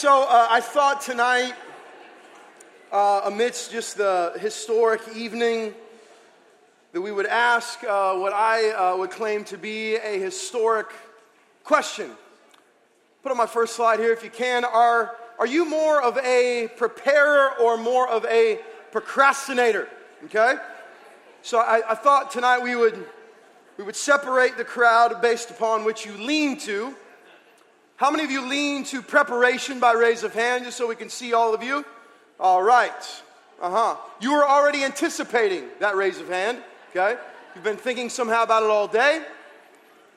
So uh, I thought tonight, uh, amidst just the historic evening, that we would ask uh, what I uh, would claim to be a historic question. Put on my first slide here if you can. Are, are you more of a preparer or more of a procrastinator? Okay? So I, I thought tonight we would, we would separate the crowd based upon which you lean to. How many of you lean to preparation by raise of hand, just so we can see all of you? All right. Uh huh. You were already anticipating that raise of hand, okay? You've been thinking somehow about it all day.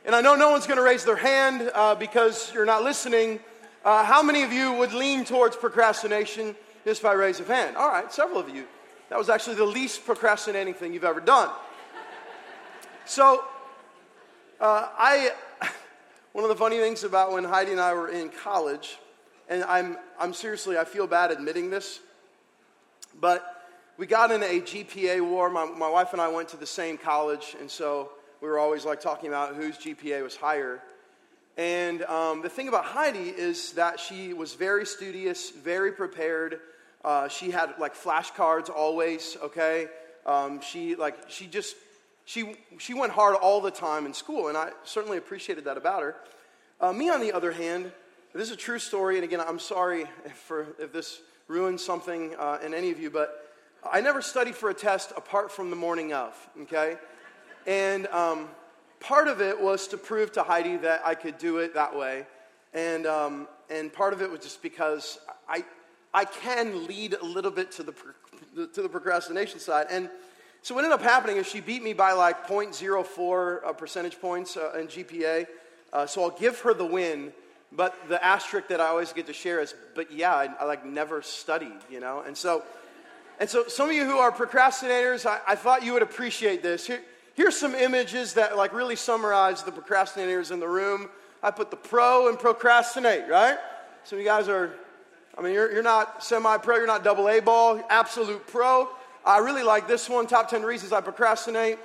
And I know no one's going to raise their hand uh, because you're not listening. Uh, how many of you would lean towards procrastination just by raise of hand? All right, several of you. That was actually the least procrastinating thing you've ever done. So, uh, I, one of the funny things about when Heidi and I were in college, and I'm, I'm seriously, I feel bad admitting this, but we got in a GPA war. My, my wife and I went to the same college, and so we were always like talking about whose GPA was higher. And um, the thing about Heidi is that she was very studious, very prepared. Uh, she had like flashcards always. Okay, um, she like she just she she went hard all the time in school, and I certainly appreciated that about her. Uh, me, on the other hand, this is a true story, and again, I'm sorry for if this ruins something uh, in any of you, but I never studied for a test apart from the morning of. Okay. And um, part of it was to prove to Heidi that I could do it that way. And, um, and part of it was just because I, I can lead a little bit to the, to the procrastination side. And so what ended up happening is she beat me by like 0.04 uh, percentage points uh, in GPA. Uh, so I'll give her the win. But the asterisk that I always get to share is, but yeah, I, I like never studied, you know? And so, and so some of you who are procrastinators, I, I thought you would appreciate this. Here, Here's some images that like really summarize the procrastinators in the room. I put the pro and procrastinate, right? Of you guys are, I mean, you're, you're not semi pro, you're not double A ball, absolute pro. I really like this one, top 10 reasons I procrastinate.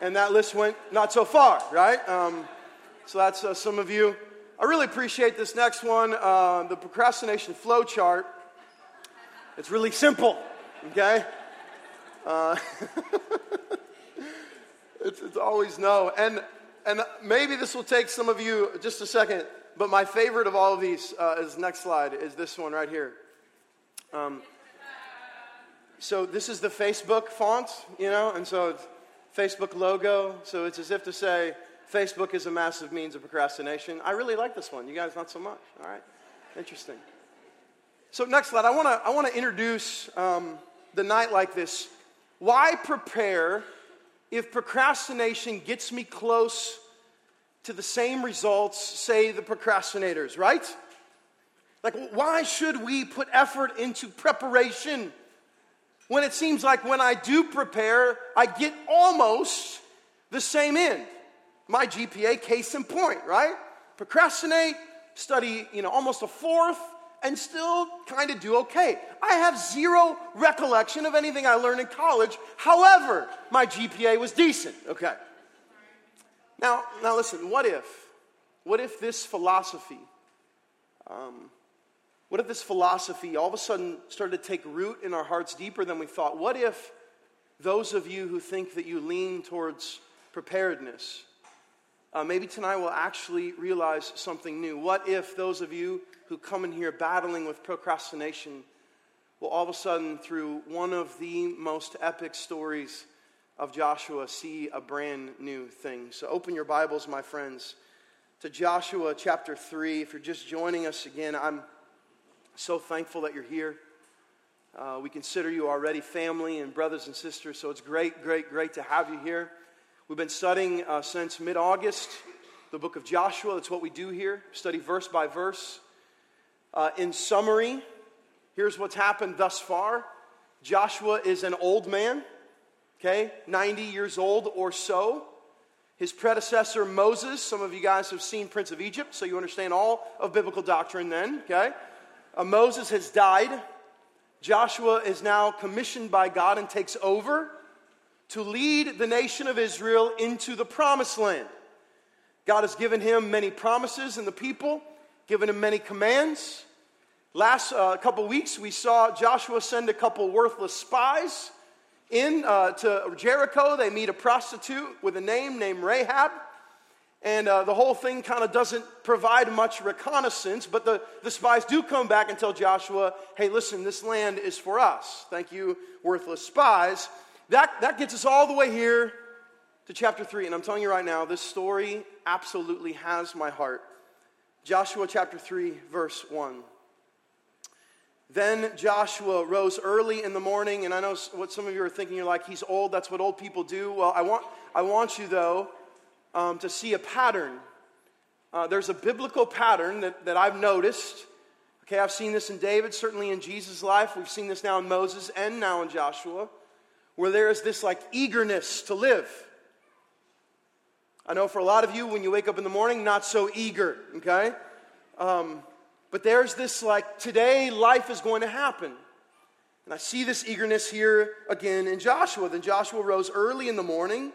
And that list went not so far, right? Um, so that's uh, some of you. I really appreciate this next one, uh, the procrastination flow chart. It's really simple, okay? Uh, It's, it's always no. And, and maybe this will take some of you just a second, but my favorite of all of these uh, is next slide, is this one right here. Um, so this is the Facebook font, you know, and so it's Facebook logo. So it's as if to say, Facebook is a massive means of procrastination. I really like this one. You guys, not so much. All right. Interesting. So, next slide. I want to I wanna introduce um, the night like this. Why prepare if procrastination gets me close to the same results, say the procrastinators, right? Like, why should we put effort into preparation when it seems like when I do prepare, I get almost the same end? My GPA, case in point, right? Procrastinate, study, you know, almost a fourth, and still kind of do okay. I have zero recollection of anything I learned in college. However, my GPA was decent. Okay. Now, now listen, what if? What if this philosophy, um, what if this philosophy all of a sudden started to take root in our hearts deeper than we thought? What if those of you who think that you lean towards preparedness, uh, maybe tonight will actually realize something new? What if those of you who come in here battling with procrastination will all of a sudden, through one of the most epic stories of Joshua, see a brand new thing. So open your Bibles, my friends, to Joshua chapter 3. If you're just joining us again, I'm so thankful that you're here. Uh, we consider you already family and brothers and sisters, so it's great, great, great to have you here. We've been studying uh, since mid August the book of Joshua. That's what we do here, study verse by verse. Uh, in summary, here's what's happened thus far Joshua is an old man, okay, 90 years old or so. His predecessor, Moses, some of you guys have seen Prince of Egypt, so you understand all of biblical doctrine then, okay? Uh, Moses has died. Joshua is now commissioned by God and takes over to lead the nation of Israel into the promised land. God has given him many promises and the people, given him many commands Last uh, couple weeks, we saw Joshua send a couple worthless spies in uh, to Jericho. They meet a prostitute with a name named Rahab. And uh, the whole thing kind of doesn't provide much reconnaissance, but the, the spies do come back and tell Joshua, hey, listen, this land is for us. Thank you, worthless spies. That, that gets us all the way here to chapter 3. And I'm telling you right now, this story absolutely has my heart. Joshua chapter 3, verse 1. Then Joshua rose early in the morning, and I know what some of you are thinking. You're like, he's old. That's what old people do. Well, I want, I want you, though, um, to see a pattern. Uh, there's a biblical pattern that, that I've noticed. Okay, I've seen this in David, certainly in Jesus' life. We've seen this now in Moses and now in Joshua, where there is this like eagerness to live. I know for a lot of you, when you wake up in the morning, not so eager, okay? Um, but there's this like, today life is going to happen. And I see this eagerness here again in Joshua. Then Joshua rose early in the morning,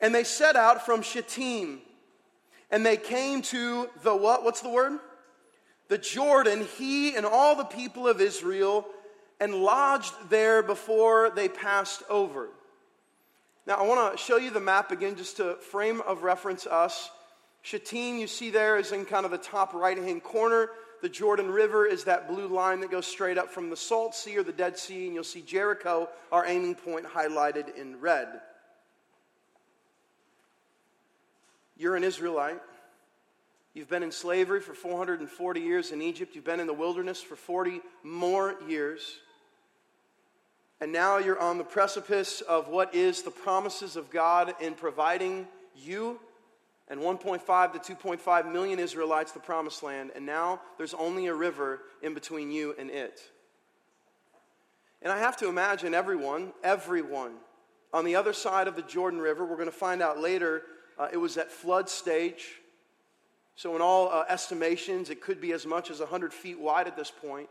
and they set out from Shittim. And they came to the what? What's the word? The Jordan, he and all the people of Israel, and lodged there before they passed over. Now, I want to show you the map again just to frame of reference us. Shittim, you see there, is in kind of the top right hand corner. The Jordan River is that blue line that goes straight up from the Salt Sea or the Dead Sea, and you'll see Jericho, our aiming point, highlighted in red. You're an Israelite. You've been in slavery for 440 years in Egypt. You've been in the wilderness for 40 more years. And now you're on the precipice of what is the promises of God in providing you and 1.5 to 2.5 million Israelites the promised land, and now there's only a river in between you and it. And I have to imagine everyone, everyone on the other side of the Jordan River, we're going to find out later, uh, it was at flood stage. So, in all uh, estimations, it could be as much as 100 feet wide at this point.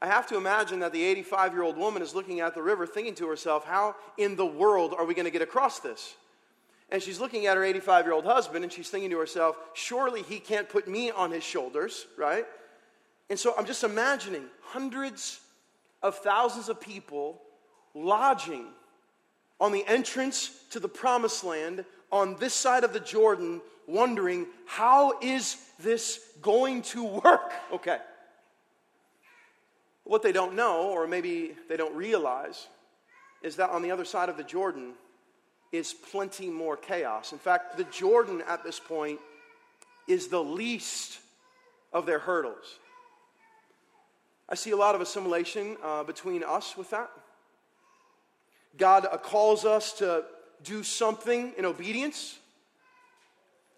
I have to imagine that the 85 year old woman is looking at the river thinking to herself, How in the world are we going to get across this? And she's looking at her 85 year old husband and she's thinking to herself, surely he can't put me on his shoulders, right? And so I'm just imagining hundreds of thousands of people lodging on the entrance to the promised land on this side of the Jordan, wondering, how is this going to work? Okay. What they don't know, or maybe they don't realize, is that on the other side of the Jordan, is plenty more chaos. In fact, the Jordan at this point is the least of their hurdles. I see a lot of assimilation uh, between us with that. God calls us to do something in obedience.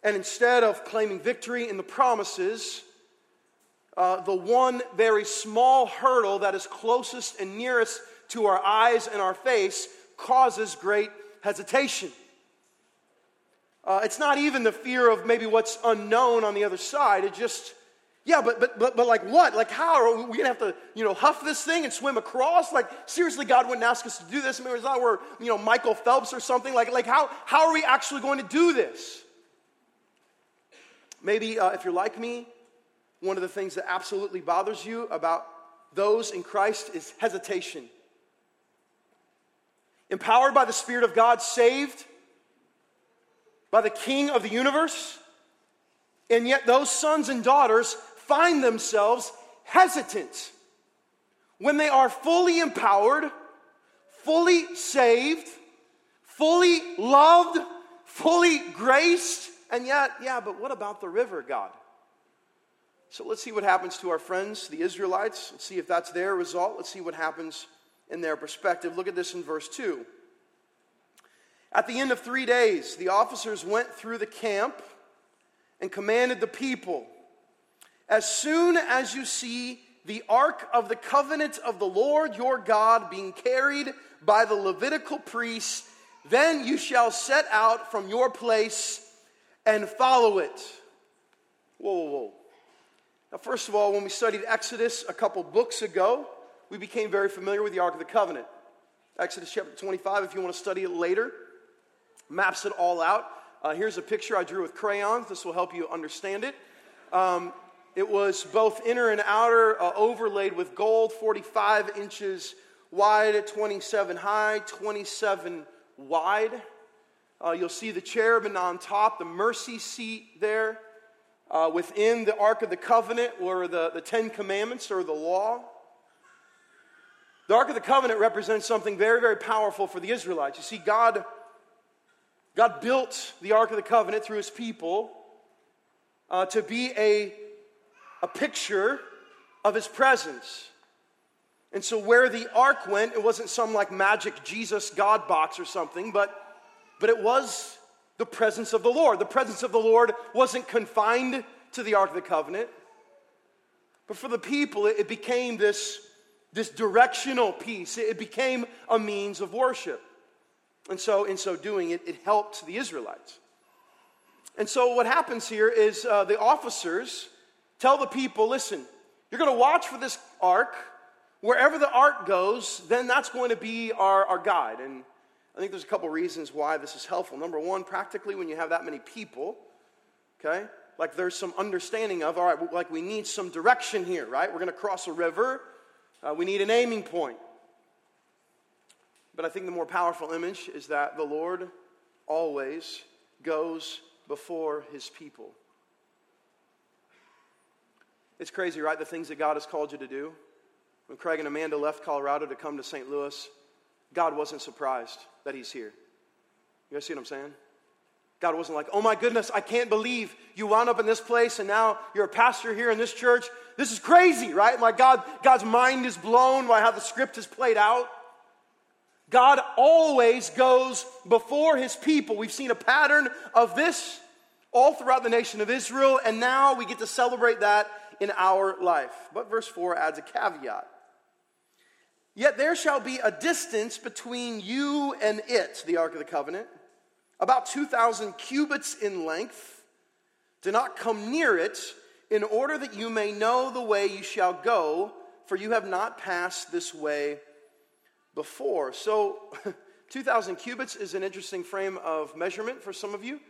And instead of claiming victory in the promises, uh, the one very small hurdle that is closest and nearest to our eyes and our face causes great hesitation. Uh, it's not even the fear of maybe what's unknown on the other side. It just, yeah, but, but, but, but like what? Like how? Are we to have to, you know, huff this thing and swim across? Like, seriously, God wouldn't ask us to do this. I mean, it's not where, you know, Michael Phelps or something. Like, like how, how are we actually going to do this? Maybe uh, if you're like me, one of the things that absolutely bothers you about those in Christ is hesitation empowered by the Spirit of God, saved by the King of the universe. And yet, those sons and daughters find themselves hesitant when they are fully empowered, fully saved, fully loved, fully graced. And yet, yeah, but what about the river, God? So let's see what happens to our friends, the Israelites. Let's see if that's their result. Let's see what happens in their perspective. Look at this in verse 2. At the end of three days, the officers went through the camp and commanded the people As soon as you see the ark of the covenant of the Lord your God being carried by the Levitical priests, then you shall set out from your place and follow it. Whoa, whoa, whoa. Now, first of all, when we studied Exodus a couple books ago, we became very familiar with the Ark of the Covenant. Exodus chapter 25, if you want to study it later, maps it all out. Uh, here's a picture I drew with crayons. This will help you understand it. Um, It was both inner and outer, uh, overlaid with gold, 45 inches wide, 27 high, 27 wide. Uh, you'll see the cherubim on top, the mercy seat there. Uh, within the Ark of the Covenant were the, the Ten Commandments or the law. The Ark of the Covenant represents something very, very powerful for the Israelites. You see, God, God built the Ark of the Covenant through his people uh, to be a, a picture of his presence. And so, where the ark went, it wasn't some like magic Jesus God box or something, but, but it was the presence of the Lord. The presence of the Lord wasn't confined to the Ark of the Covenant, but for the people, it, it became this, this directional piece. It, it became a means of worship. And so, in so doing, it, it helped the Israelites. And so, what happens here is uh, the officers tell the people listen, you're going to watch for this ark. Wherever the ark goes, then that's going to be our, our guide. And I think there's a couple reasons why this is helpful. Number one, practically, when you have that many people, okay, like there's some understanding of, all right, like we need some direction here, right? We're going to cross a river, uh, we need an aiming point. But I think the more powerful image is that the Lord always goes before his people. It's crazy, right? The things that God has called you to do. When Craig and Amanda left Colorado to come to St. Louis, God wasn't surprised that he's here. You guys see what I'm saying? God wasn't like, oh my goodness, I can't believe you wound up in this place and now you're a pastor here in this church. This is crazy, right? My God, God's mind is blown by how the script is played out. God always goes before his people. We've seen a pattern of this all throughout the nation of Israel, and now we get to celebrate that in our life. But verse 4 adds a caveat. Yet there shall be a distance between you and it, the Ark of the Covenant, about 2,000 cubits in length. Do not come near it, in order that you may know the way you shall go, for you have not passed this way before. So, 2,000 cubits is an interesting frame of measurement for some of you.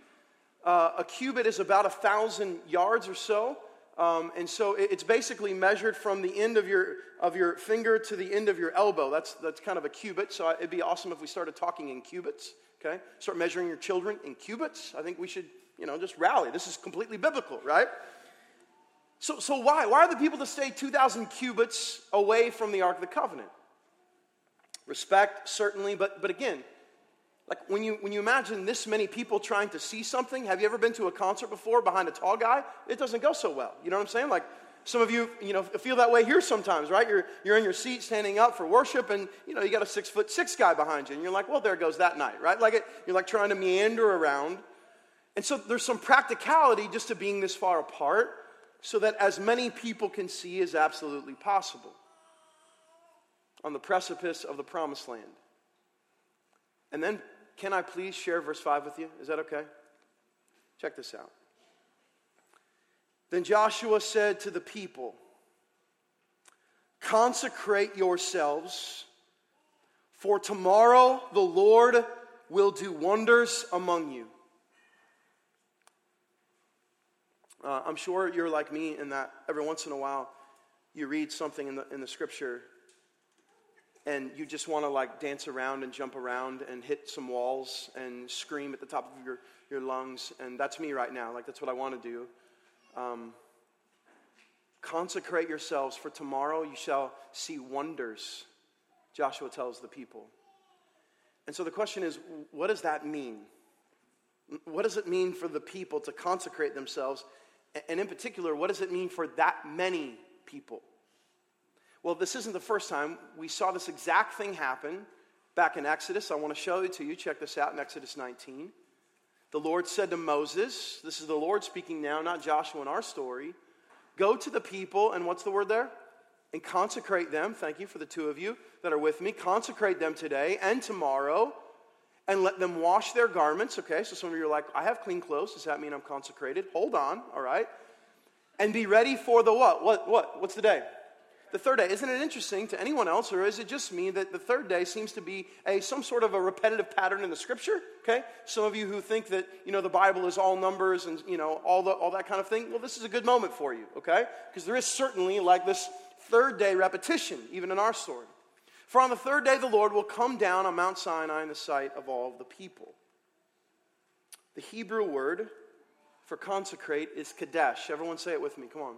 Uh, a cubit is about a thousand yards or so. Um, and so it's basically measured from the end of your, of your finger to the end of your elbow. That's, that's kind of a cubit. So it'd be awesome if we started talking in cubits, okay? Start measuring your children in cubits. I think we should, you know, just rally. This is completely biblical, right? So, so why? Why are the people to stay 2,000 cubits away from the Ark of the Covenant? Respect, certainly, but, but again, like when you, when you imagine this many people trying to see something, have you ever been to a concert before behind a tall guy? It doesn't go so well. You know what I'm saying? Like some of you, you know, feel that way here sometimes, right? You're, you're in your seat standing up for worship and, you know, you got a six foot six guy behind you and you're like, well, there goes that night, right? Like it, you're like trying to meander around. And so there's some practicality just to being this far apart so that as many people can see is absolutely possible on the precipice of the promised land. And then can I please share verse 5 with you? Is that okay? Check this out. Then Joshua said to the people, Consecrate yourselves, for tomorrow the Lord will do wonders among you. Uh, I'm sure you're like me in that every once in a while you read something in the, in the scripture and you just want to like dance around and jump around and hit some walls and scream at the top of your, your lungs. And that's me right now. Like, that's what I want to do. Um, consecrate yourselves, for tomorrow you shall see wonders, Joshua tells the people. And so the question is what does that mean? What does it mean for the people to consecrate themselves? And in particular, what does it mean for that many people? Well, this isn't the first time. We saw this exact thing happen back in Exodus. I want to show it to you. Check this out in Exodus 19. The Lord said to Moses, This is the Lord speaking now, not Joshua in our story. Go to the people, and what's the word there? And consecrate them. Thank you for the two of you that are with me. Consecrate them today and tomorrow, and let them wash their garments. Okay, so some of you are like, I have clean clothes. Does that mean I'm consecrated? Hold on, all right. And be ready for the what? What? What? What's the day? The third day. Isn't it interesting to anyone else, or is it just me that the third day seems to be a some sort of a repetitive pattern in the scripture? Okay? Some of you who think that, you know, the Bible is all numbers and, you know, all, the, all that kind of thing, well, this is a good moment for you, okay? Because there is certainly like this third day repetition, even in our story. For on the third day, the Lord will come down on Mount Sinai in the sight of all the people. The Hebrew word for consecrate is kadesh. Everyone say it with me. Come on.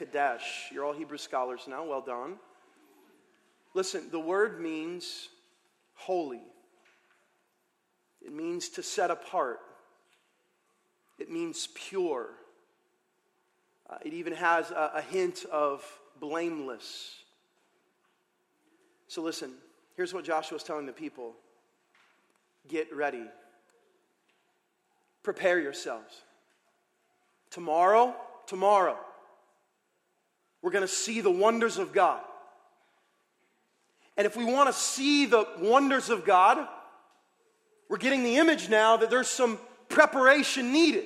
Kadesh. You're all Hebrew scholars now. Well done. Listen, the word means holy, it means to set apart, it means pure. Uh, it even has a, a hint of blameless. So listen, here's what Joshua is telling the people get ready, prepare yourselves. Tomorrow, tomorrow, we're going to see the wonders of God. And if we want to see the wonders of God, we're getting the image now that there's some preparation needed.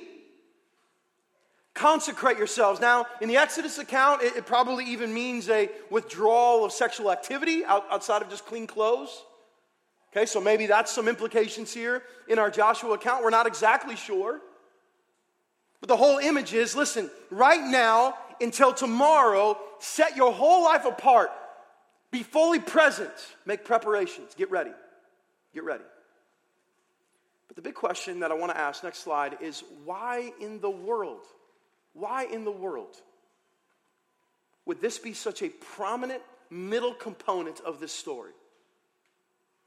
Consecrate yourselves. Now, in the Exodus account, it, it probably even means a withdrawal of sexual activity out, outside of just clean clothes. Okay, so maybe that's some implications here. In our Joshua account, we're not exactly sure. But the whole image is listen, right now until tomorrow, set your whole life apart. Be fully present. Make preparations. Get ready. Get ready. But the big question that I want to ask, next slide, is why in the world? Why in the world would this be such a prominent middle component of this story?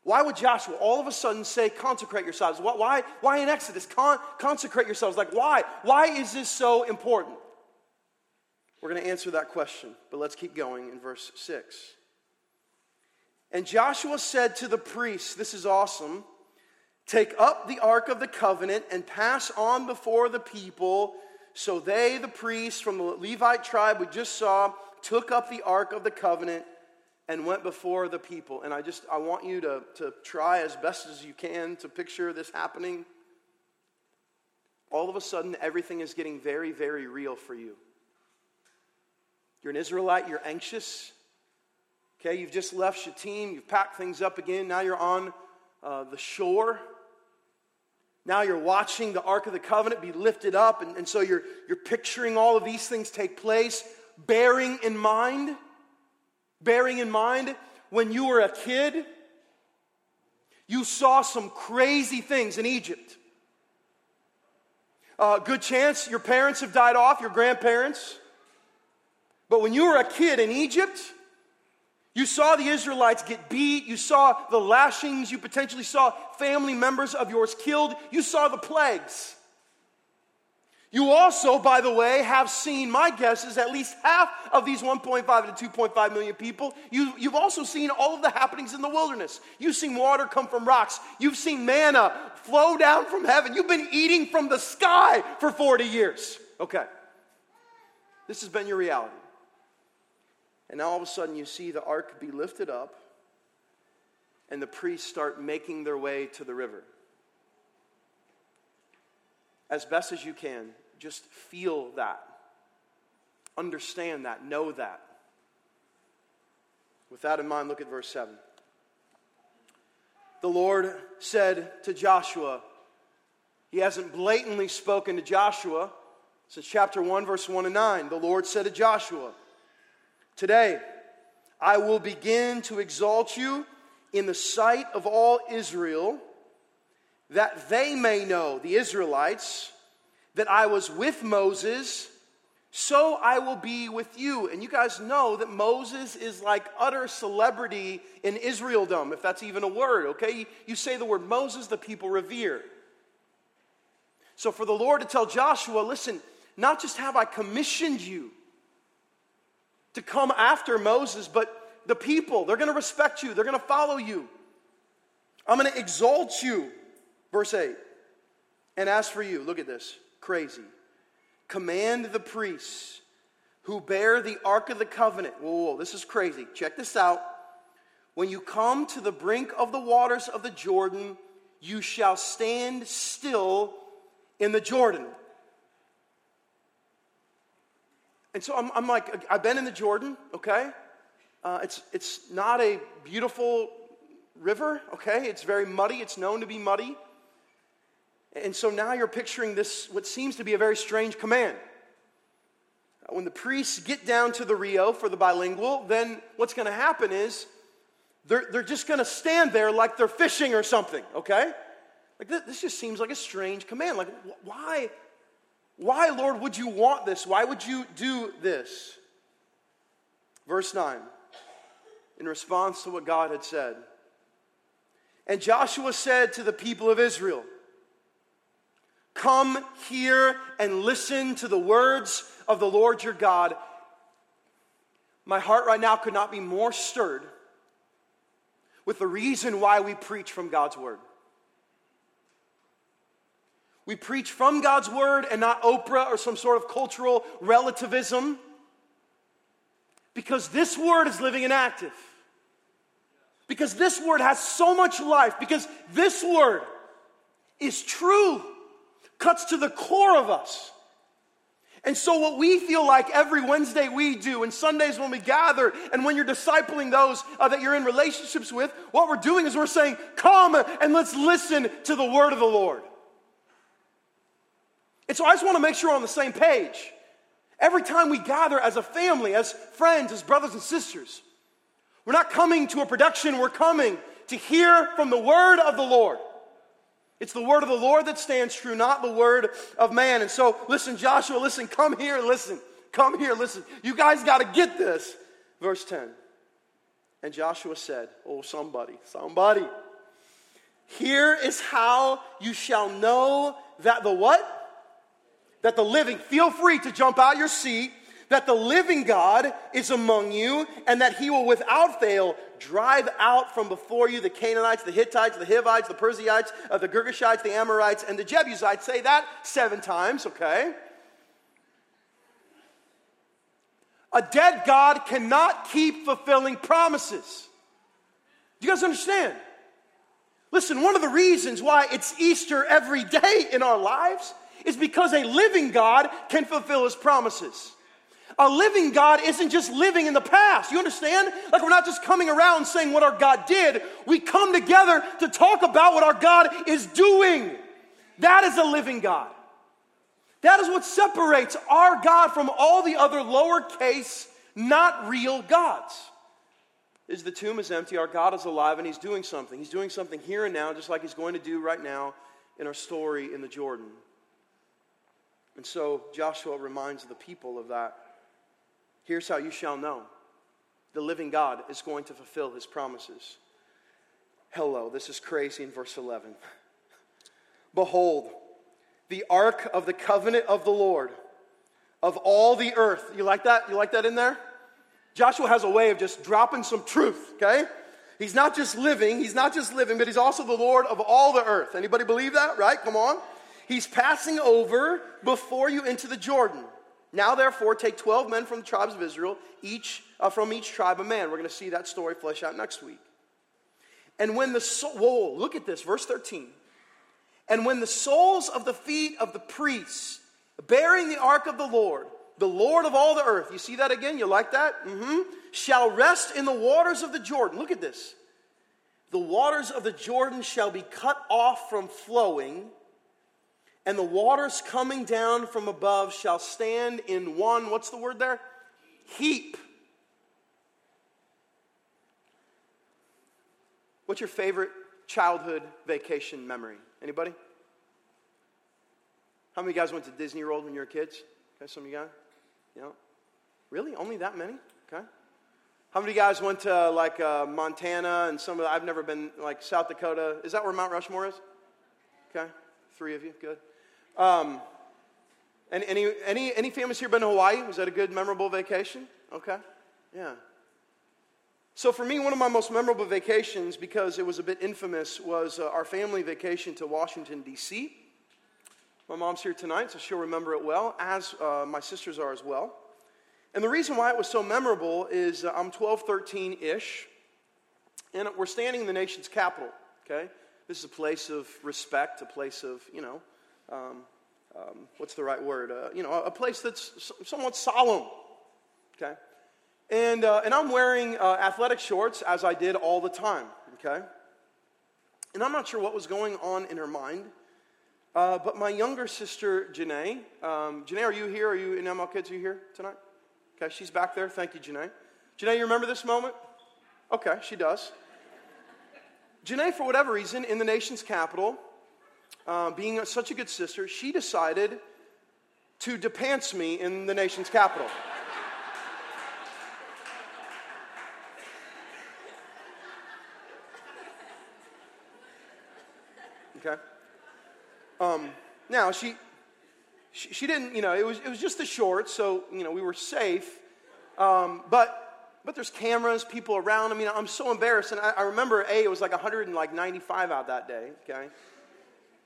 Why would Joshua all of a sudden say, consecrate yourselves? Why, why in Exodus, Con- consecrate yourselves? Like, why? Why is this so important? We're going to answer that question, but let's keep going in verse 6. And Joshua said to the priests, This is awesome. Take up the ark of the covenant and pass on before the people. So they, the priests from the Levite tribe we just saw, took up the ark of the covenant and went before the people. And I just, I want you to, to try as best as you can to picture this happening. All of a sudden, everything is getting very, very real for you. You're an Israelite, you're anxious. Okay, you've just left Shittim, you've packed things up again, now you're on uh, the shore. Now you're watching the Ark of the Covenant be lifted up, and, and so you're, you're picturing all of these things take place, bearing in mind Bearing in mind, when you were a kid, you saw some crazy things in Egypt. Uh, good chance your parents have died off, your grandparents. But when you were a kid in Egypt, you saw the Israelites get beat. You saw the lashings. You potentially saw family members of yours killed. You saw the plagues. You also, by the way, have seen, my guess is at least half of these 1.5 to 2.5 million people. You, you've also seen all of the happenings in the wilderness. You've seen water come from rocks. You've seen manna flow down from heaven. You've been eating from the sky for 40 years. Okay. This has been your reality. And all of a sudden you see the ark be lifted up and the priests start making their way to the river as best as you can, just feel that. Understand that. Know that. With that in mind, look at verse 7. The Lord said to Joshua, He hasn't blatantly spoken to Joshua since chapter 1, verse 1 and 9. The Lord said to Joshua, Today I will begin to exalt you in the sight of all Israel that they may know, the Israelites, that I was with Moses, so I will be with you. And you guys know that Moses is like utter celebrity in Israeldom, if that's even a word, okay? You say the word Moses, the people revere. So for the Lord to tell Joshua, listen, not just have I commissioned you to come after Moses, but the people, they're going to respect you, they're going to follow you. I'm going to exalt you. Verse 8. And as for you, look at this crazy. Command the priests who bear the Ark of the Covenant. Whoa, whoa, this is crazy. Check this out. When you come to the brink of the waters of the Jordan, you shall stand still in the Jordan. And so I'm, I'm like, I've been in the Jordan, okay? Uh, it's, it's not a beautiful river, okay? It's very muddy. It's known to be muddy. And so now you're picturing this, what seems to be a very strange command. When the priests get down to the Rio for the bilingual, then what's going to happen is they're, they're just going to stand there like they're fishing or something, okay? Like this, this just seems like a strange command. Like, why, why, Lord, would you want this? Why would you do this? Verse 9, in response to what God had said. And Joshua said to the people of Israel, Come here and listen to the words of the Lord your God. My heart right now could not be more stirred with the reason why we preach from God's word. We preach from God's word and not Oprah or some sort of cultural relativism because this word is living and active. Because this word has so much life. Because this word is true, cuts to the core of us. And so, what we feel like every Wednesday we do, and Sundays when we gather, and when you're discipling those uh, that you're in relationships with, what we're doing is we're saying, Come and let's listen to the word of the Lord. And so, I just want to make sure we're on the same page. Every time we gather as a family, as friends, as brothers and sisters, we're not coming to a production, we're coming to hear from the word of the Lord. It's the word of the Lord that stands true, not the word of man. And so, listen, Joshua, listen, come here, listen. Come here, listen. You guys got to get this. Verse 10. And Joshua said, Oh, somebody, somebody. Here is how you shall know that the what? That the living, feel free to jump out your seat that the living God is among you, and that he will without fail drive out from before you the Canaanites, the Hittites, the Hivites, the Perizzites, uh, the Girgashites, the Amorites, and the Jebusites. Say that seven times, okay? A dead God cannot keep fulfilling promises. Do you guys understand? Listen, one of the reasons why it's Easter every day in our lives is because a living God can fulfill his promises. A living God isn't just living in the past. You understand? Like we're not just coming around saying what our God did. We come together to talk about what our God is doing. That is a living God. That is what separates our God from all the other lowercase, not real gods. Is the tomb is empty, our God is alive, and He's doing something. He's doing something here and now, just like He's going to do right now in our story in the Jordan. And so Joshua reminds the people of that. Here's how you shall know the living God is going to fulfill his promises. Hello, this is crazy in verse 11. Behold, the ark of the covenant of the Lord of all the earth. You like that? You like that in there? Joshua has a way of just dropping some truth, okay? He's not just living, he's not just living, but he's also the Lord of all the earth. Anybody believe that, right? Come on. He's passing over before you into the Jordan. Now, therefore, take 12 men from the tribes of Israel, each uh, from each tribe a man. We're going to see that story flesh out next week. And when the soul, whoa, look at this, verse 13. And when the soles of the feet of the priests bearing the ark of the Lord, the Lord of all the earth, you see that again? You like that? Mm-hmm. Shall rest in the waters of the Jordan. Look at this. The waters of the Jordan shall be cut off from flowing and the waters coming down from above shall stand in one, what's the word there? Heap. What's your favorite childhood vacation memory? Anybody? How many guys went to Disney World when you were kids? Okay, some of you guys? You know? Really? Only that many? Okay. How many guys went to like uh, Montana and some of the, I've never been like South Dakota. Is that where Mount Rushmore is? Okay. Three of you. Good. Um, any, any, any, families here been to Hawaii? Was that a good, memorable vacation? Okay, yeah. So for me, one of my most memorable vacations, because it was a bit infamous, was uh, our family vacation to Washington, D.C. My mom's here tonight, so she'll remember it well, as uh, my sisters are as well. And the reason why it was so memorable is uh, I'm 12, 13 ish, and we're standing in the nation's capital, okay? This is a place of respect, a place of, you know, um, um, what's the right word? Uh, you know, a place that's somewhat solemn. Okay? And, uh, and I'm wearing uh, athletic shorts as I did all the time, okay? And I'm not sure what was going on in her mind. Uh, but my younger sister, Janae, um, Janae, are you here? Are you in ML Kids? Are you here tonight? Okay, she's back there. Thank you, Janae. Janae, you remember this moment? Okay, she does. Janae, for whatever reason, in the nation's capital, uh, being such a good sister, she decided to depants me in the nation's capital. Okay? Um, now, she, she, she, didn't, you know, it was, it was just the shorts, so, you know, we were safe. Um, but, but there's cameras, people around. I mean, I'm so embarrassed. And I, I remember, A, it was like 195 out that day, okay?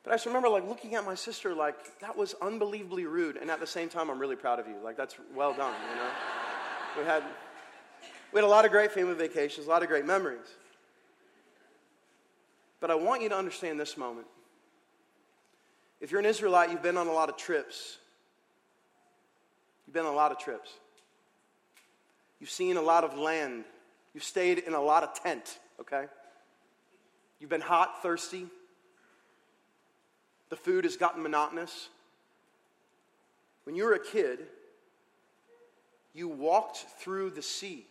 But I just remember like looking at my sister like that was unbelievably rude, and at the same time, I'm really proud of you. Like that's well done, you know. we had we had a lot of great family vacations, a lot of great memories. But I want you to understand this moment. If you're an Israelite, you've been on a lot of trips. You've been on a lot of trips. You've seen a lot of land. You've stayed in a lot of tent, okay? You've been hot, thirsty. The food has gotten monotonous. When you were a kid, you walked through the sea.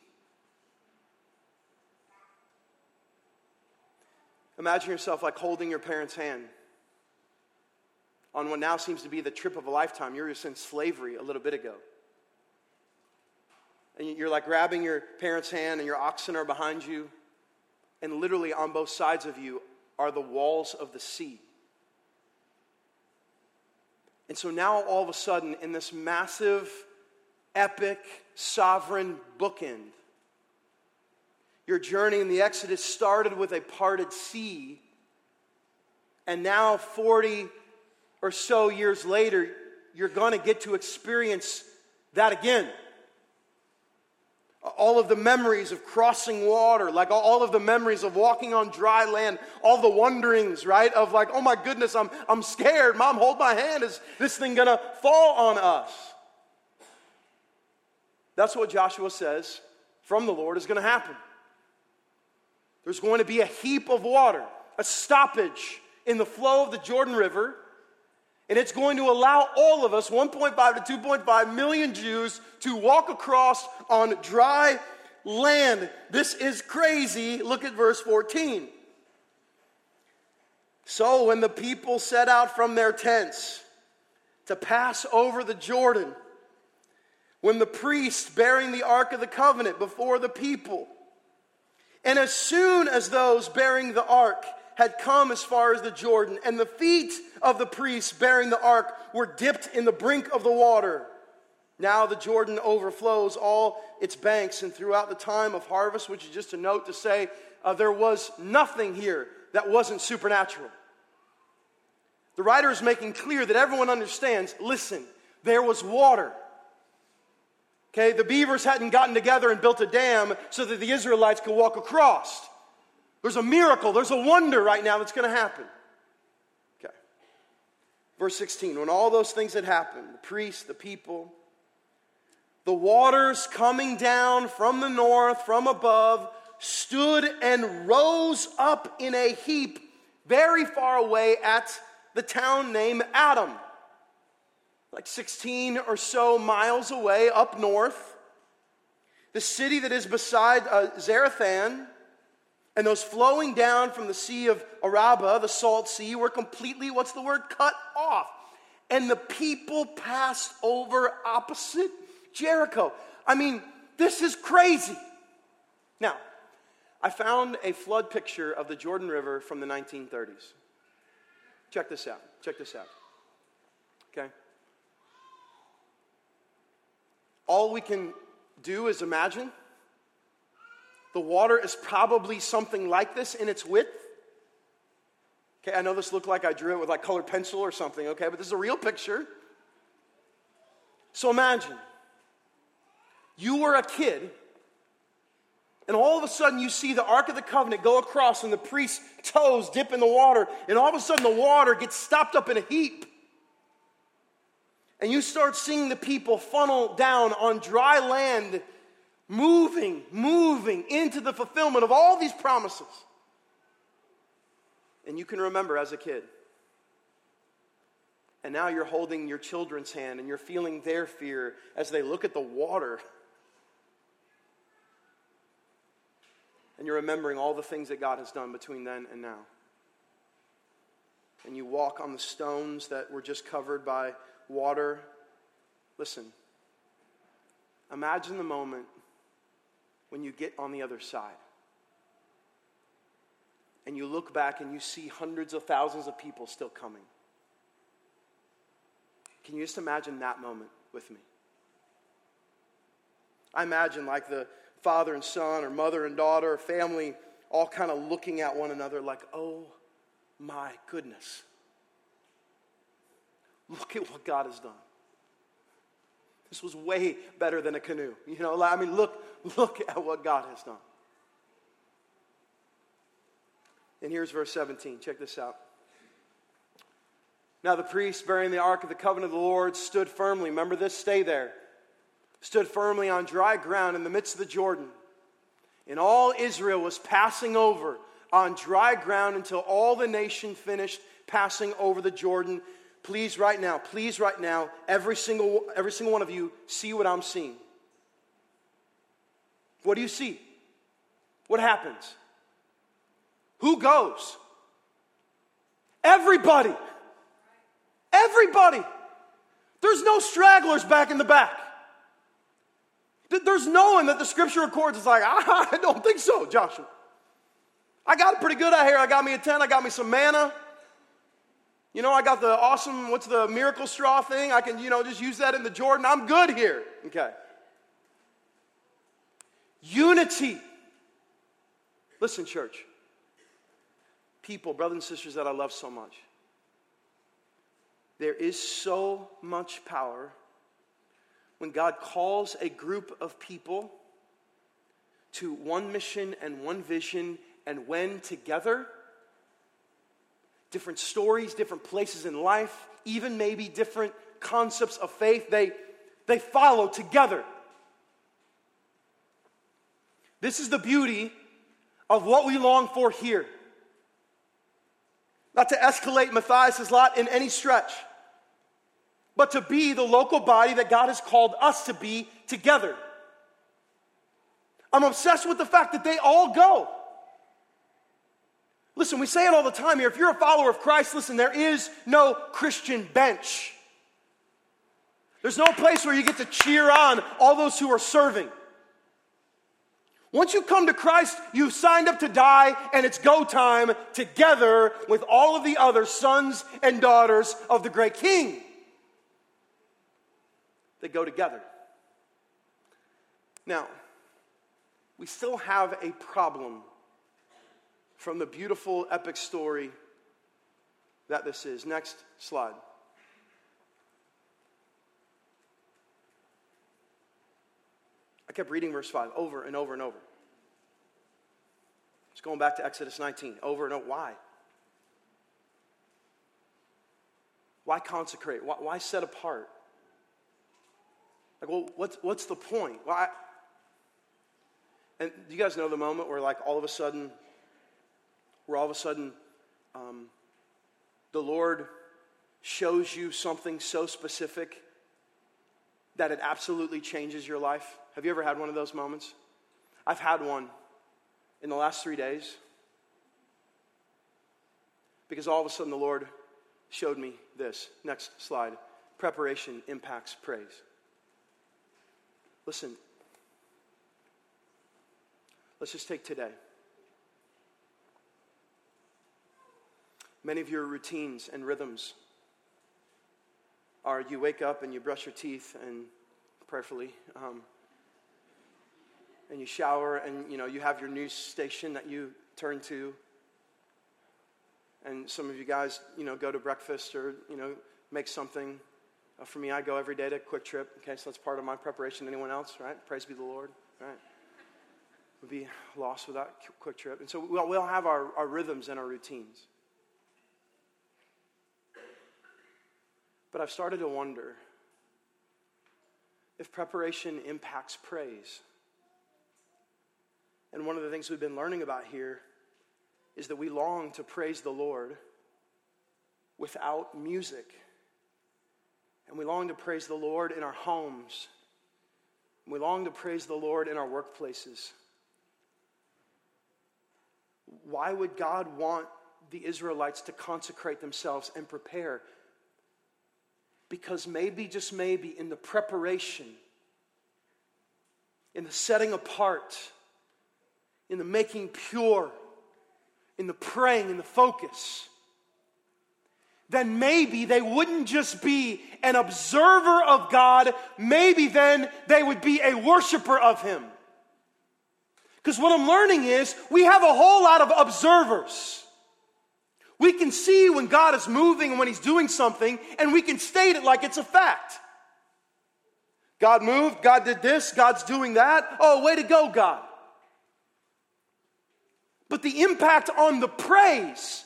Imagine yourself like holding your parents' hand on what now seems to be the trip of a lifetime. You were just in slavery a little bit ago. And you're like grabbing your parents' hand, and your oxen are behind you. And literally on both sides of you are the walls of the sea. And so now, all of a sudden, in this massive, epic, sovereign bookend, your journey in the Exodus started with a parted sea. And now, 40 or so years later, you're going to get to experience that again. All of the memories of crossing water, like all of the memories of walking on dry land, all the wonderings, right? Of like, oh my goodness, I'm, I'm scared. Mom, hold my hand. Is this thing going to fall on us? That's what Joshua says from the Lord is going to happen. There's going to be a heap of water, a stoppage in the flow of the Jordan River and it's going to allow all of us, 1.5 to 2.5 million Jews, to walk across on dry land. This is crazy. Look at verse 14. So when the people set out from their tents to pass over the Jordan, when the priest bearing the Ark of the Covenant before the people, and as soon as those bearing the Ark had come as far as the Jordan, and the feet of the priests bearing the ark were dipped in the brink of the water. Now the Jordan overflows all its banks, and throughout the time of harvest, which is just a note to say, uh, there was nothing here that wasn't supernatural. The writer is making clear that everyone understands listen, there was water. Okay, the beavers hadn't gotten together and built a dam so that the Israelites could walk across. There's a miracle, there's a wonder right now that's going to happen. Okay. Verse 16 when all those things had happened, the priests, the people, the waters coming down from the north, from above, stood and rose up in a heap very far away at the town named Adam, like 16 or so miles away up north. The city that is beside uh, Zarethan and those flowing down from the Sea of Arabah, the Salt Sea, were completely, what's the word, cut off. And the people passed over opposite Jericho. I mean, this is crazy. Now, I found a flood picture of the Jordan River from the 1930s. Check this out. Check this out. Okay? All we can do is imagine the water is probably something like this in its width. Okay, I know this looked like I drew it with like colored pencil or something, okay, but this is a real picture. So imagine you were a kid, and all of a sudden you see the Ark of the Covenant go across, and the priest's toes dip in the water, and all of a sudden the water gets stopped up in a heap. And you start seeing the people funnel down on dry land moving, moving into the fulfillment of all these promises. And you can remember as a kid. And now you're holding your children's hand and you're feeling their fear as they look at the water. And you're remembering all the things that God has done between then and now. And you walk on the stones that were just covered by water. Listen, imagine the moment when you get on the other side and you look back and you see hundreds of thousands of people still coming. Can you just imagine that moment with me? I imagine like the father and son, or mother and daughter, or family, all kind of looking at one another like, oh my goodness. Look at what God has done. This was way better than a canoe. You know, I mean, look, look at what God has done. And here's verse 17. Check this out. Now the priest bearing the ark of the covenant of the Lord stood firmly. Remember this? Stay there. Stood firmly on dry ground in the midst of the Jordan. And all Israel was passing over on dry ground until all the nation finished passing over the Jordan. Please, right now, please, right now, every single, every single one of you, see what I'm seeing. What do you see? What happens? Who goes? Everybody. Everybody. There's no stragglers back in the back. There's no one that the scripture records is like, I don't think so, Joshua. I got it pretty good out here. I got me a tent, I got me some manna. You know, I got the awesome, what's the miracle straw thing? I can, you know, just use that in the Jordan. I'm good here. Okay. Unity. Listen, church. People, brothers and sisters that I love so much. There is so much power when God calls a group of people to one mission and one vision, and when together, different stories, different places in life, even maybe different concepts of faith, they, they follow together. This is the beauty of what we long for here. Not to escalate Matthias' lot in any stretch but to be the local body that God has called us to be together. I'm obsessed with the fact that they all go. Listen, we say it all the time here. If you're a follower of Christ, listen, there is no Christian bench. There's no place where you get to cheer on all those who are serving. Once you come to Christ, you've signed up to die, and it's go time together with all of the other sons and daughters of the great King. They go together. Now, we still have a problem from the beautiful epic story that this is. Next slide. I kept reading verse 5 over and over and over. Just going back to Exodus 19, over and over. Why? Why consecrate? Why, why set apart? Like, well, what's, what's the point? Why? And do you guys know the moment where, like, all of a sudden, where all of a sudden um, the Lord shows you something so specific that it absolutely changes your life? Have you ever had one of those moments? I've had one in the last three days because all of a sudden the Lord showed me this. Next slide. Preparation impacts praise. Listen, let's just take today. Many of your routines and rhythms are you wake up and you brush your teeth and prayerfully, um, and you shower and you know you have your news station that you turn to, and some of you guys you know go to breakfast or you know make something uh, for me, I go every day to QuikTrip. Okay, so that's part of my preparation. Anyone else, right? Praise be the Lord, right? Would be lost without QuikTrip. And so we'll, we'll have our, our rhythms and our routines. But I've started to wonder if preparation impacts praise. And one of the things we've been learning about here is that we long to praise the Lord without music. And we long to praise the Lord in our homes. We long to praise the Lord in our workplaces. Why would God want the Israelites to consecrate themselves and prepare? Because maybe, just maybe, in the preparation, in the setting apart, in the making pure, in the praying, in the focus, then maybe they wouldn't just be an observer of God, maybe then they would be a worshiper of Him. Because what I'm learning is we have a whole lot of observers. We can see when God is moving and when He's doing something, and we can state it like it's a fact. God moved, God did this, God's doing that. Oh, way to go, God. But the impact on the praise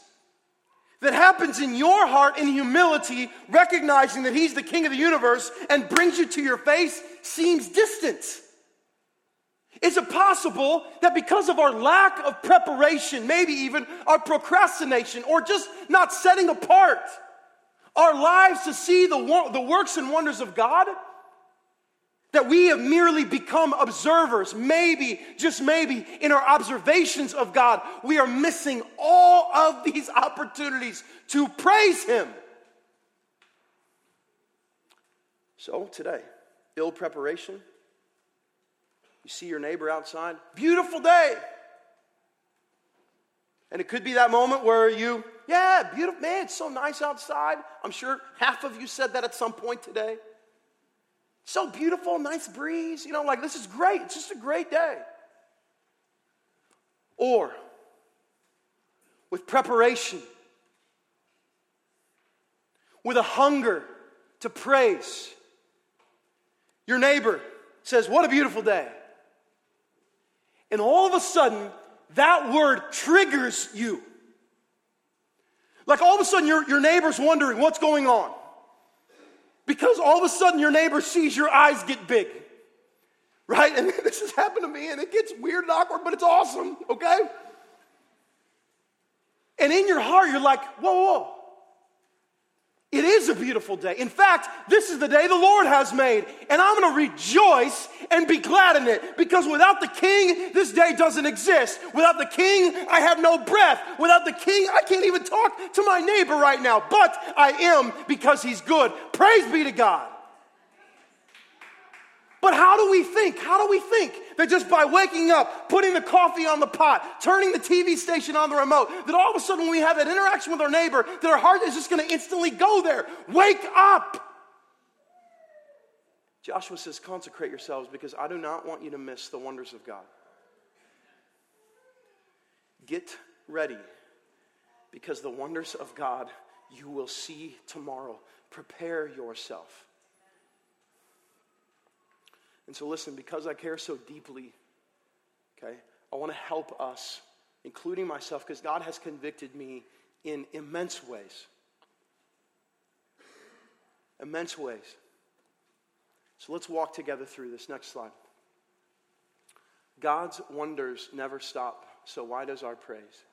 that happens in your heart in humility, recognizing that He's the King of the universe and brings you to your face, seems distant. Is it possible that because of our lack of preparation, maybe even our procrastination, or just not setting apart our lives to see the, the works and wonders of God, that we have merely become observers, maybe, just maybe, in our observations of God, we are missing all of these opportunities to praise Him. So, today, ill preparation you see your neighbor outside, beautiful day. And it could be that moment where you, yeah, beautiful, man, it's so nice outside. I'm sure half of you said that at some point today. So beautiful, nice breeze. You know, like this is great. It's just a great day. Or with preparation, with a hunger to praise, your neighbor says, What a beautiful day. And all of a sudden, that word triggers you. Like all of a sudden, your, your neighbor's wondering what's going on. Because all of a sudden, your neighbor sees your eyes get big. Right? And this has happened to me, and it gets weird and awkward, but it's awesome, okay? And in your heart, you're like, whoa, whoa. It is a beautiful day. In fact, this is the day the Lord has made, and I'm going to rejoice and be glad in it because without the king, this day doesn't exist. Without the king, I have no breath. Without the king, I can't even talk to my neighbor right now, but I am because he's good. Praise be to God. But how do we think? How do we think that just by waking up, putting the coffee on the pot, turning the TV station on the remote, that all of a sudden we have that interaction with our neighbor, that our heart is just going to instantly go there? Wake up! Joshua says, consecrate yourselves because I do not want you to miss the wonders of God. Get ready because the wonders of God you will see tomorrow. Prepare yourself. And so, listen, because I care so deeply, okay, I want to help us, including myself, because God has convicted me in immense ways. Immense ways. So let's walk together through this. Next slide. God's wonders never stop, so why does our praise?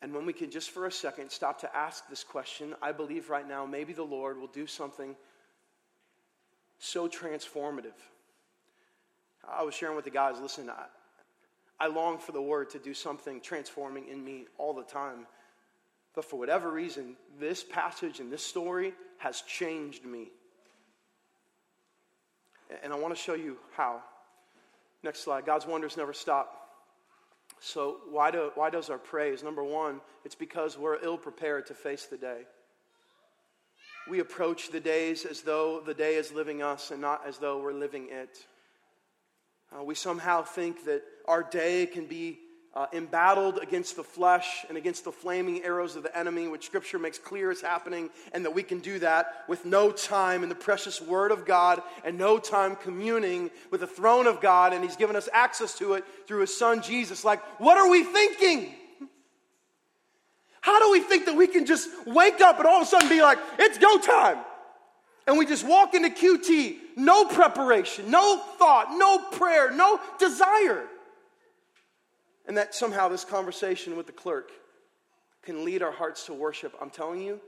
And when we can just for a second stop to ask this question, I believe right now maybe the Lord will do something so transformative. I was sharing with the guys, listen, I, I long for the word to do something transforming in me all the time. But for whatever reason, this passage and this story has changed me. And I want to show you how. Next slide. God's wonders never stop. So, why, do, why does our praise? Number one, it's because we're ill prepared to face the day we approach the days as though the day is living us and not as though we're living it. Uh, we somehow think that our day can be uh, embattled against the flesh and against the flaming arrows of the enemy, which Scripture makes clear is happening, and that we can do that with no time in the precious Word of God and no time communing with the throne of God, and He's given us access to it through His Son Jesus. Like, what are we thinking? How do we think that we can just wake up and all of a sudden be like, it's go time? And we just walk into QT, no preparation, no thought, no prayer, no desire. And that somehow this conversation with the clerk can lead our hearts to worship. I'm telling you,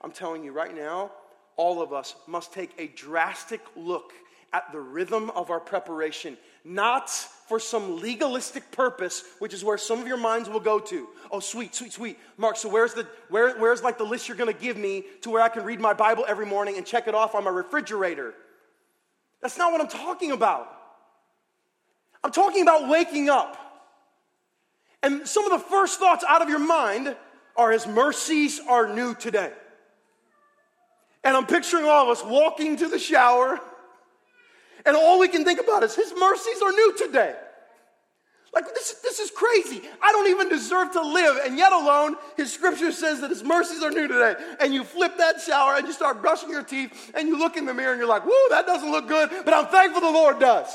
I'm telling you right now, all of us must take a drastic look at the rhythm of our preparation, not for some legalistic purpose, which is where some of your minds will go to. Oh, sweet, sweet, sweet. Mark, so where's the where, where's like the list you're gonna give me to where I can read my Bible every morning and check it off on my refrigerator? That's not what I'm talking about. I'm talking about waking up. And some of the first thoughts out of your mind are His mercies are new today. And I'm picturing all of us walking to the shower and all we can think about is his mercies are new today. Like, this, this is crazy. I don't even deserve to live, and yet alone, his scripture says that his mercies are new today. And you flip that shower and you start brushing your teeth, and you look in the mirror and you're like, whoo, that doesn't look good, but I'm thankful the Lord does.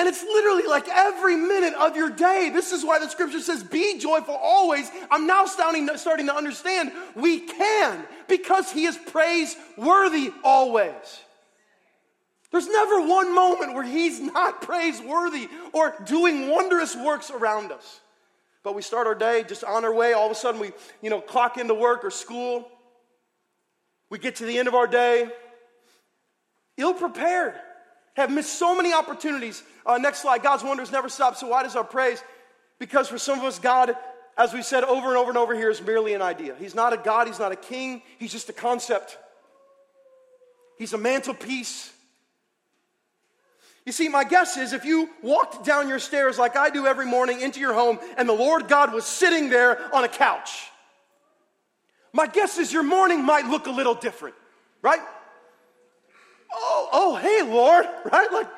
And it's literally like every minute of your day. This is why the scripture says, Be joyful always. I'm now starting, starting to understand we can because he is praiseworthy always. There's never one moment where he's not praiseworthy or doing wondrous works around us. But we start our day just on our way. All of a sudden, we, you know, clock into work or school. We get to the end of our day, ill prepared have missed so many opportunities. Uh, next slide. God's wonders never stop. So, why does our praise? Because for some of us, God, as we said over and over and over here, is merely an idea. He's not a God, He's not a king, He's just a concept. He's a mantelpiece. You see, my guess is if you walked down your stairs like I do every morning into your home and the Lord God was sitting there on a couch, my guess is your morning might look a little different, right? Oh, oh, hey, Lord, right? Like,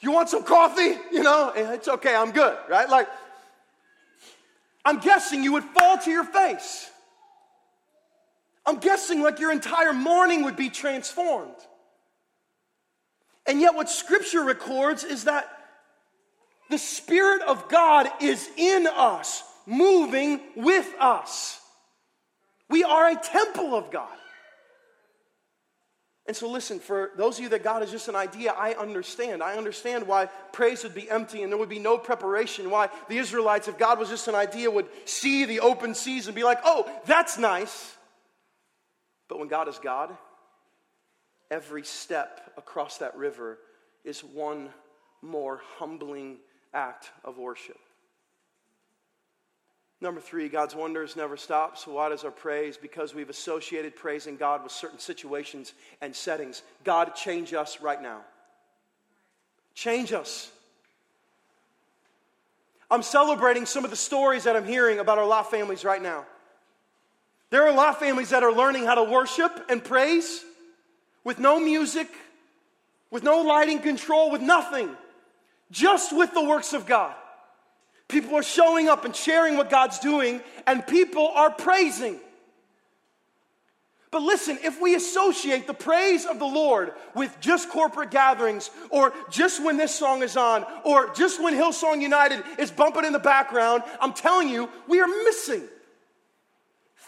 you want some coffee? You know, it's okay, I'm good, right? Like, I'm guessing you would fall to your face. I'm guessing like your entire morning would be transformed. And yet, what Scripture records is that the Spirit of God is in us, moving with us. We are a temple of God. And so, listen, for those of you that God is just an idea, I understand. I understand why praise would be empty and there would be no preparation. Why the Israelites, if God was just an idea, would see the open seas and be like, oh, that's nice. But when God is God, every step across that river is one more humbling act of worship. Number three, God's wonders never stop. So, why does our praise? Because we've associated praising God with certain situations and settings. God, change us right now. Change us. I'm celebrating some of the stories that I'm hearing about our lot families right now. There are of families that are learning how to worship and praise with no music, with no lighting control, with nothing, just with the works of God. People are showing up and sharing what God's doing, and people are praising. But listen, if we associate the praise of the Lord with just corporate gatherings, or just when this song is on, or just when Hillsong United is bumping in the background, I'm telling you, we are missing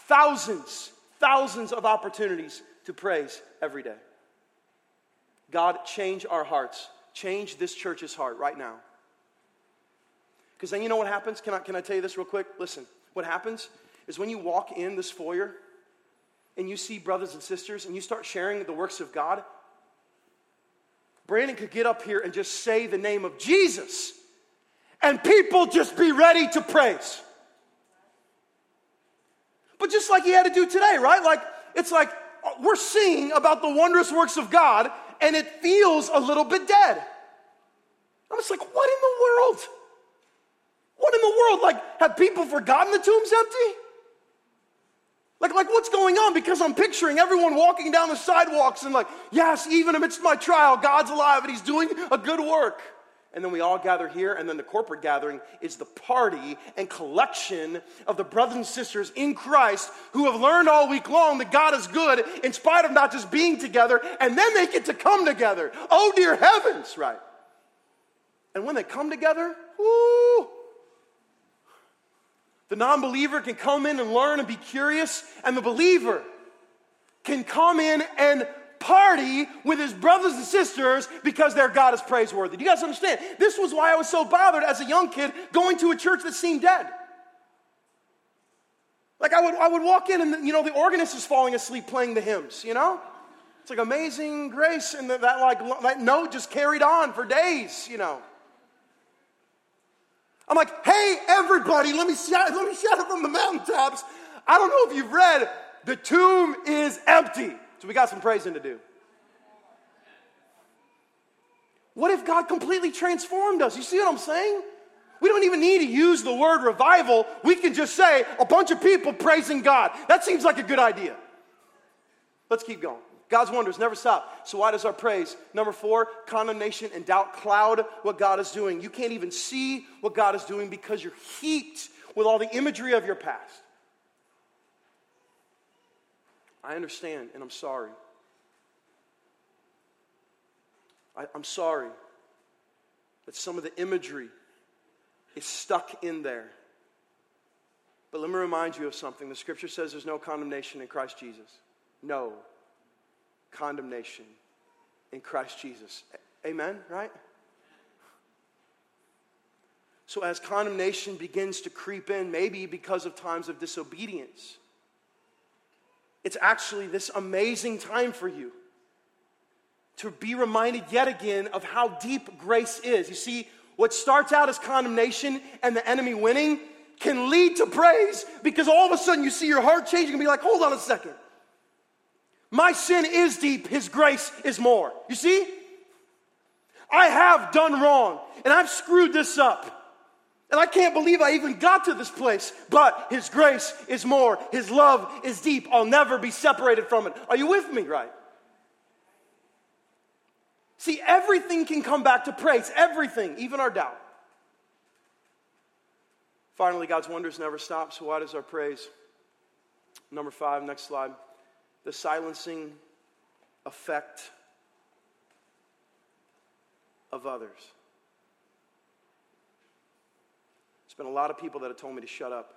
thousands, thousands of opportunities to praise every day. God, change our hearts. Change this church's heart right now. Because then you know what happens? Can I, can I tell you this real quick? Listen, what happens is when you walk in this foyer and you see brothers and sisters and you start sharing the works of God, Brandon could get up here and just say the name of Jesus and people just be ready to praise. But just like he had to do today, right? Like, it's like uh, we're singing about the wondrous works of God and it feels a little bit dead. I'm just like, what in the world? What in the world? Like, have people forgotten the tomb's empty? Like, like what's going on? Because I'm picturing everyone walking down the sidewalks and like, yes, even amidst my trial, God's alive and He's doing a good work. And then we all gather here, and then the corporate gathering is the party and collection of the brothers and sisters in Christ who have learned all week long that God is good in spite of not just being together, and then they get to come together. Oh, dear heavens, right? And when they come together, whoo, the non believer can come in and learn and be curious, and the believer can come in and party with his brothers and sisters because their God is praiseworthy. Do you guys understand? This was why I was so bothered as a young kid going to a church that seemed dead. Like I would, I would walk in and, you know, the organist is falling asleep playing the hymns, you know? It's like amazing grace, and that, that like that note just carried on for days, you know. I'm like, hey, everybody, let me shout, let me shout it from the mountaintops. I don't know if you've read, the tomb is empty. So we got some praising to do. What if God completely transformed us? You see what I'm saying? We don't even need to use the word revival. We can just say a bunch of people praising God. That seems like a good idea. Let's keep going. God's wonders never stop. So, why does our praise? Number four, condemnation and doubt cloud what God is doing. You can't even see what God is doing because you're heaped with all the imagery of your past. I understand, and I'm sorry. I, am sorry that some of the imagery is stuck in there. But let me remind you of something. The scripture says there's no condemnation in Christ Jesus. No condemnation in Christ Jesus. Amen, right? So, as condemnation begins to creep in, maybe because of times of disobedience, it's actually this amazing time for you to be reminded yet again of how deep grace is. You see, what starts out as condemnation and the enemy winning can lead to praise because all of a sudden you see your heart changing and be like, hold on a second. My sin is deep, His grace is more. You see? I have done wrong and I've screwed this up. And I can't believe I even got to this place. But His grace is more. His love is deep. I'll never be separated from it. Are you with me, right? See, everything can come back to praise. Everything, even our doubt. Finally, God's wonders never stop. So, why does our praise? Number five, next slide the silencing effect of others. There's been a lot of people that have told me to shut up.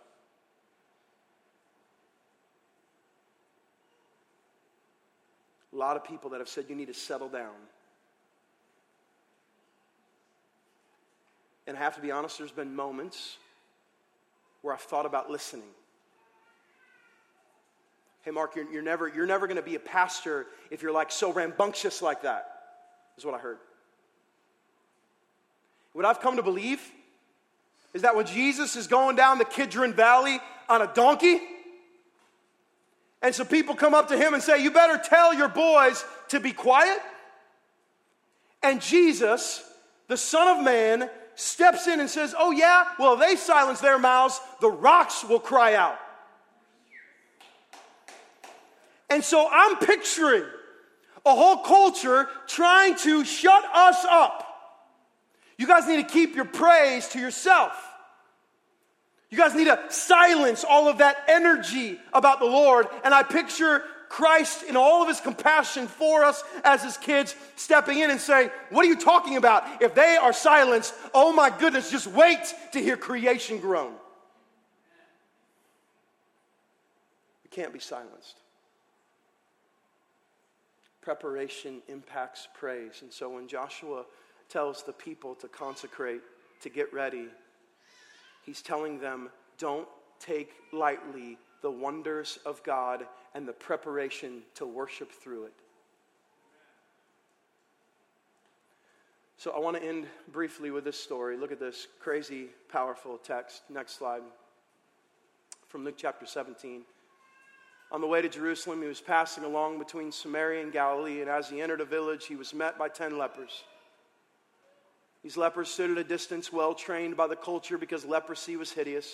A lot of people that have said you need to settle down. And I have to be honest, there's been moments where I've thought about listening. Hey, Mark, you're, you're never, you're never going to be a pastor if you're like so rambunctious like that, is what I heard. What I've come to believe is that when Jesus is going down the Kidron Valley on a donkey, and some people come up to him and say, You better tell your boys to be quiet. And Jesus, the Son of Man, steps in and says, Oh, yeah, well, they silence their mouths, the rocks will cry out. And so I'm picturing a whole culture trying to shut us up. You guys need to keep your praise to yourself. You guys need to silence all of that energy about the Lord. And I picture Christ in all of his compassion for us as his kids stepping in and saying, What are you talking about? If they are silenced, oh my goodness, just wait to hear creation groan. We can't be silenced preparation impacts praise. And so when Joshua tells the people to consecrate, to get ready, he's telling them, don't take lightly the wonders of God and the preparation to worship through it. So I want to end briefly with this story. Look at this crazy, powerful text. Next slide. From Luke chapter 17. On the way to Jerusalem, he was passing along between Samaria and Galilee, and as he entered a village, he was met by ten lepers. These lepers stood at a distance, well trained by the culture because leprosy was hideous.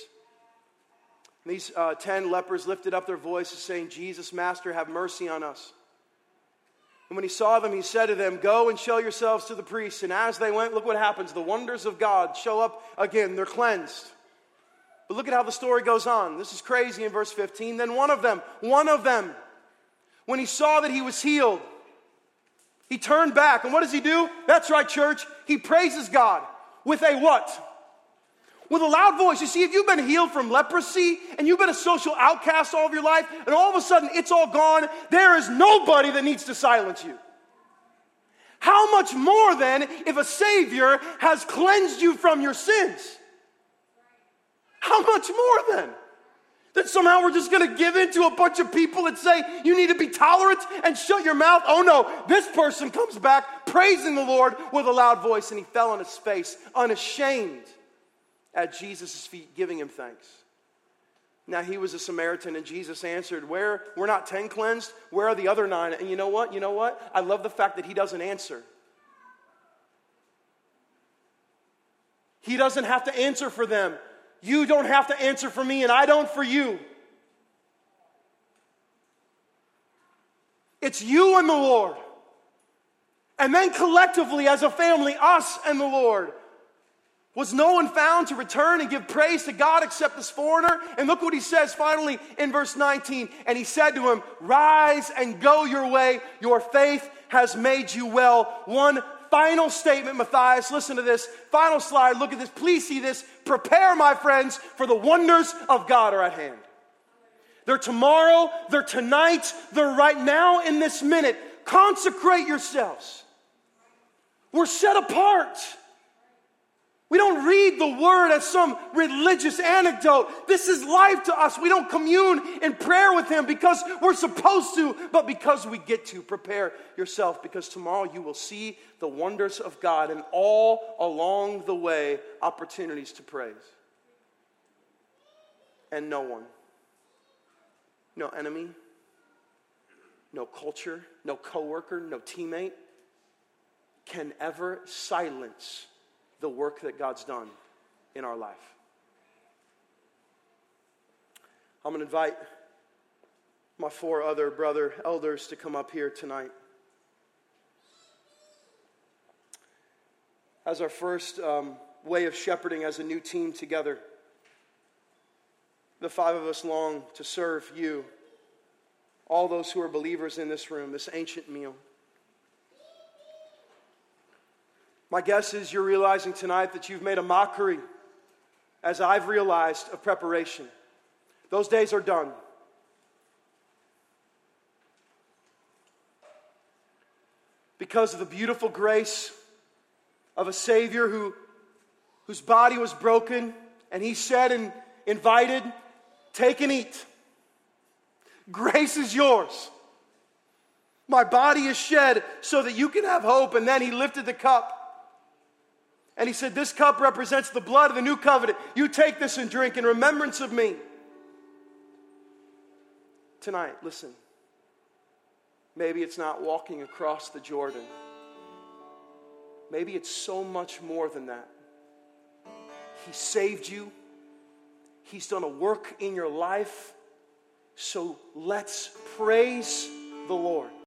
These uh, ten lepers lifted up their voices, saying, Jesus, Master, have mercy on us. And when he saw them, he said to them, Go and show yourselves to the priests. And as they went, look what happens. The wonders of God show up again. They're cleansed. But look at how the story goes on. This is crazy in verse 15. Then one of them, one of them, when he saw that he was healed, he turned back. And what does he do? That's right, church. He praises God with a what? with a loud voice. You see, if you've been healed from leprosy and you've been a social outcast all of your life, and all of a sudden it's all gone, there is nobody that needs to silence you. How much more then if a Savior has cleansed you from your sins? How much more then? That somehow we're just gonna give in to a bunch of people that say you need to be tolerant and shut your mouth. Oh no, this person comes back praising the Lord with a loud voice and he fell on his face, unashamed at Jesus' feet, giving him thanks. Now he was a Samaritan, and Jesus answered, Where we're not ten cleansed, where are the other nine? And you know what? You know what? I love the fact that he doesn't answer. He doesn't have to answer for them. You don't have to answer for me, and I don't for you. It's you and the Lord. And then collectively, as a family, us and the Lord. Was no one found to return and give praise to God except this foreigner? And look what he says finally in verse 19. And he said to him, Rise and go your way. Your faith has made you well. One final statement, Matthias. Listen to this. Final slide. Look at this. Please see this. Prepare, my friends, for the wonders of God are at hand. They're tomorrow, they're tonight, they're right now in this minute. Consecrate yourselves. We're set apart. We don't read the word as some religious anecdote. This is life to us. We don't commune in prayer with Him because we're supposed to, but because we get to. Prepare yourself because tomorrow you will see the wonders of God and all along the way opportunities to praise. And no one, no enemy, no culture, no coworker, no teammate can ever silence the work that God's done in our life. I'm going to invite my four other brother elders to come up here tonight. As our first um, way of shepherding as a new team together, the five of us long to serve you, all those who are believers in this room, this ancient meal. My guess is you're realizing tonight that you've made a mockery, as I've realized, of preparation. Those days are done. Because of the beautiful grace of a Savior who, whose body was broken, and He said and invited, Take and eat. Grace is yours. My body is shed so that you can have hope. And then He lifted the cup. And he said, This cup represents the blood of the new covenant. You take this and drink in remembrance of me. Tonight, listen. Maybe it's not walking across the Jordan. Maybe it's so much more than that. He saved you, He's done a work in your life. So let's praise the Lord.